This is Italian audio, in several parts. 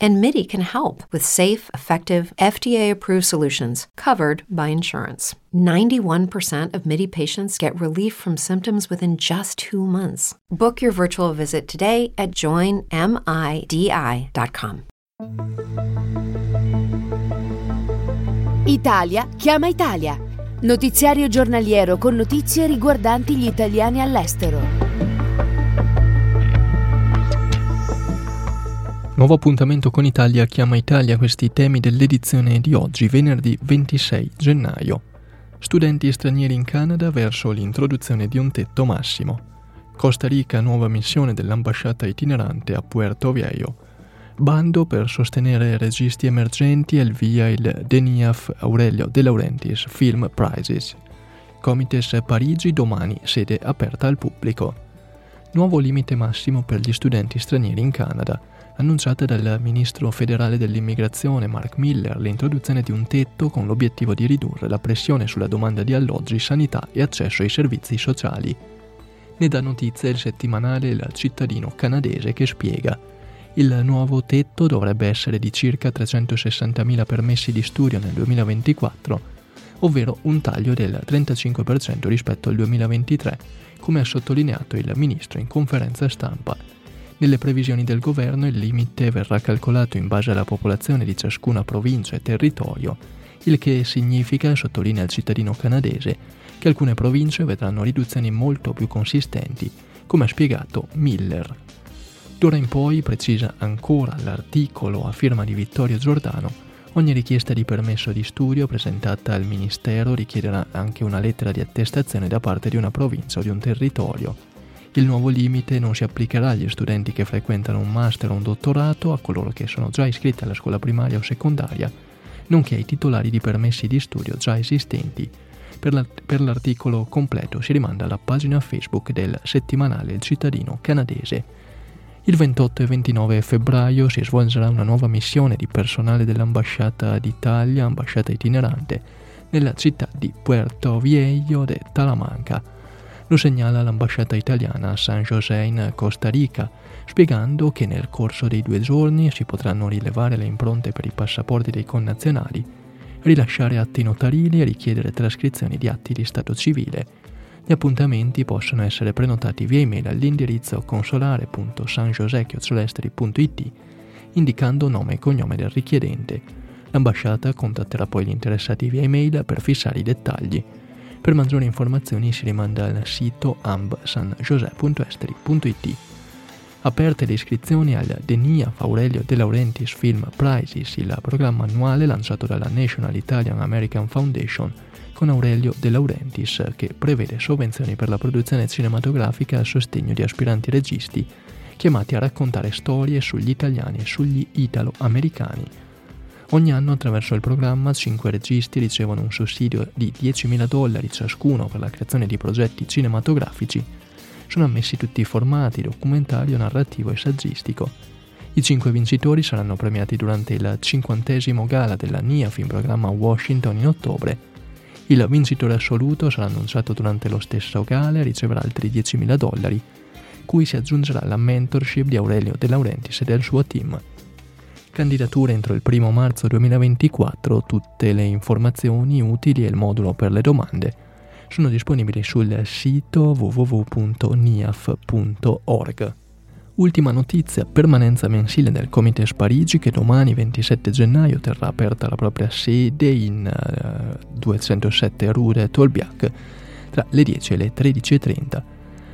And MIDI can help with safe, effective, FDA approved solutions covered by insurance. 91% of MIDI patients get relief from symptoms within just two months. Book your virtual visit today at joinmidi.com. Italia chiama Italia. Notiziario giornaliero con notizie riguardanti gli italiani all'estero. Nuovo appuntamento con Italia chiama Italia questi temi dell'edizione di oggi, venerdì 26 gennaio. Studenti stranieri in Canada verso l'introduzione di un tetto massimo. Costa Rica nuova missione dell'ambasciata itinerante a Puerto Viejo. Bando per sostenere registi emergenti e il via il Deniaf Aurelio De Laurentiis Film Prizes. Comites Parigi domani, sede aperta al pubblico. Nuovo limite massimo per gli studenti stranieri in Canada. Annunciata dal ministro federale dell'immigrazione Mark Miller l'introduzione di un tetto con l'obiettivo di ridurre la pressione sulla domanda di alloggi, sanità e accesso ai servizi sociali. Ne dà notizia il settimanale Il cittadino canadese che spiega il nuovo tetto dovrebbe essere di circa 360.000 permessi di studio nel 2024, ovvero un taglio del 35% rispetto al 2023, come ha sottolineato il ministro in conferenza stampa. Nelle previsioni del governo il limite verrà calcolato in base alla popolazione di ciascuna provincia e territorio, il che significa, sottolinea il cittadino canadese, che alcune province vedranno riduzioni molto più consistenti, come ha spiegato Miller. D'ora in poi, precisa ancora l'articolo a firma di Vittorio Giordano, ogni richiesta di permesso di studio presentata al Ministero richiederà anche una lettera di attestazione da parte di una provincia o di un territorio. Il nuovo limite non si applicherà agli studenti che frequentano un master o un dottorato, a coloro che sono già iscritti alla scuola primaria o secondaria, nonché ai titolari di permessi di studio già esistenti. Per, la, per l'articolo completo si rimanda alla pagina Facebook del settimanale Il cittadino canadese. Il 28 e 29 febbraio si svolgerà una nuova missione di personale dell'ambasciata d'Italia, ambasciata itinerante, nella città di Puerto Viejo de Talamanca. Lo segnala l'ambasciata italiana a San José in Costa Rica, spiegando che nel corso dei due giorni si potranno rilevare le impronte per i passaporti dei connazionali, rilasciare atti notarili e richiedere trascrizioni di atti di stato civile gli appuntamenti possono essere prenotati via email all'indirizzo consolare.sanjosecchiozolesteri.it indicando nome e cognome del richiedente. L'ambasciata contatterà poi gli interessati via email per fissare i dettagli. Per maggiori informazioni si rimanda al sito ambsanjosè.esteri.it. Aperte le iscrizioni al Denia Aurelio De Laurentiis Film Prizes, il programma annuale lanciato dalla National Italian American Foundation con Aurelio De Laurentiis, che prevede sovvenzioni per la produzione cinematografica a sostegno di aspiranti registi chiamati a raccontare storie sugli italiani e sugli italo-americani. Ogni anno attraverso il programma cinque registi ricevono un sussidio di 10.000 dollari ciascuno per la creazione di progetti cinematografici. Sono ammessi tutti i formati, documentario, narrativo e saggistico. I cinque vincitori saranno premiati durante il cinquantesimo gala della NIAF in programma Washington in ottobre il vincitore assoluto sarà annunciato durante lo stesso gala e riceverà altri 10.000 dollari, cui si aggiungerà la mentorship di Aurelio De Laurentiis e del suo team. Candidature entro il 1 marzo 2024, tutte le informazioni utili e il modulo per le domande sono disponibili sul sito www.niaf.org. Ultima notizia, permanenza mensile del Comites Parigi che domani 27 gennaio terrà aperta la propria sede in uh, 207 Rue de Tolbiac tra le 10 e le 13.30.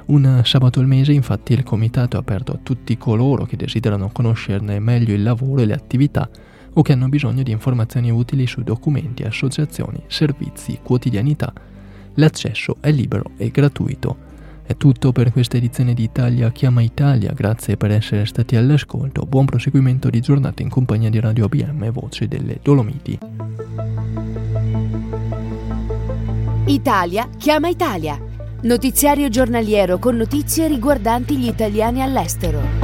Un sabato al mese infatti il comitato è aperto a tutti coloro che desiderano conoscerne meglio il lavoro e le attività o che hanno bisogno di informazioni utili su documenti, associazioni, servizi, quotidianità. L'accesso è libero e gratuito. È tutto per questa edizione di Italia Chiama Italia, grazie per essere stati all'ascolto, buon proseguimento di giornata in compagnia di Radio ABM, voce delle Dolomiti. Italia Chiama Italia, notiziario giornaliero con notizie riguardanti gli italiani all'estero.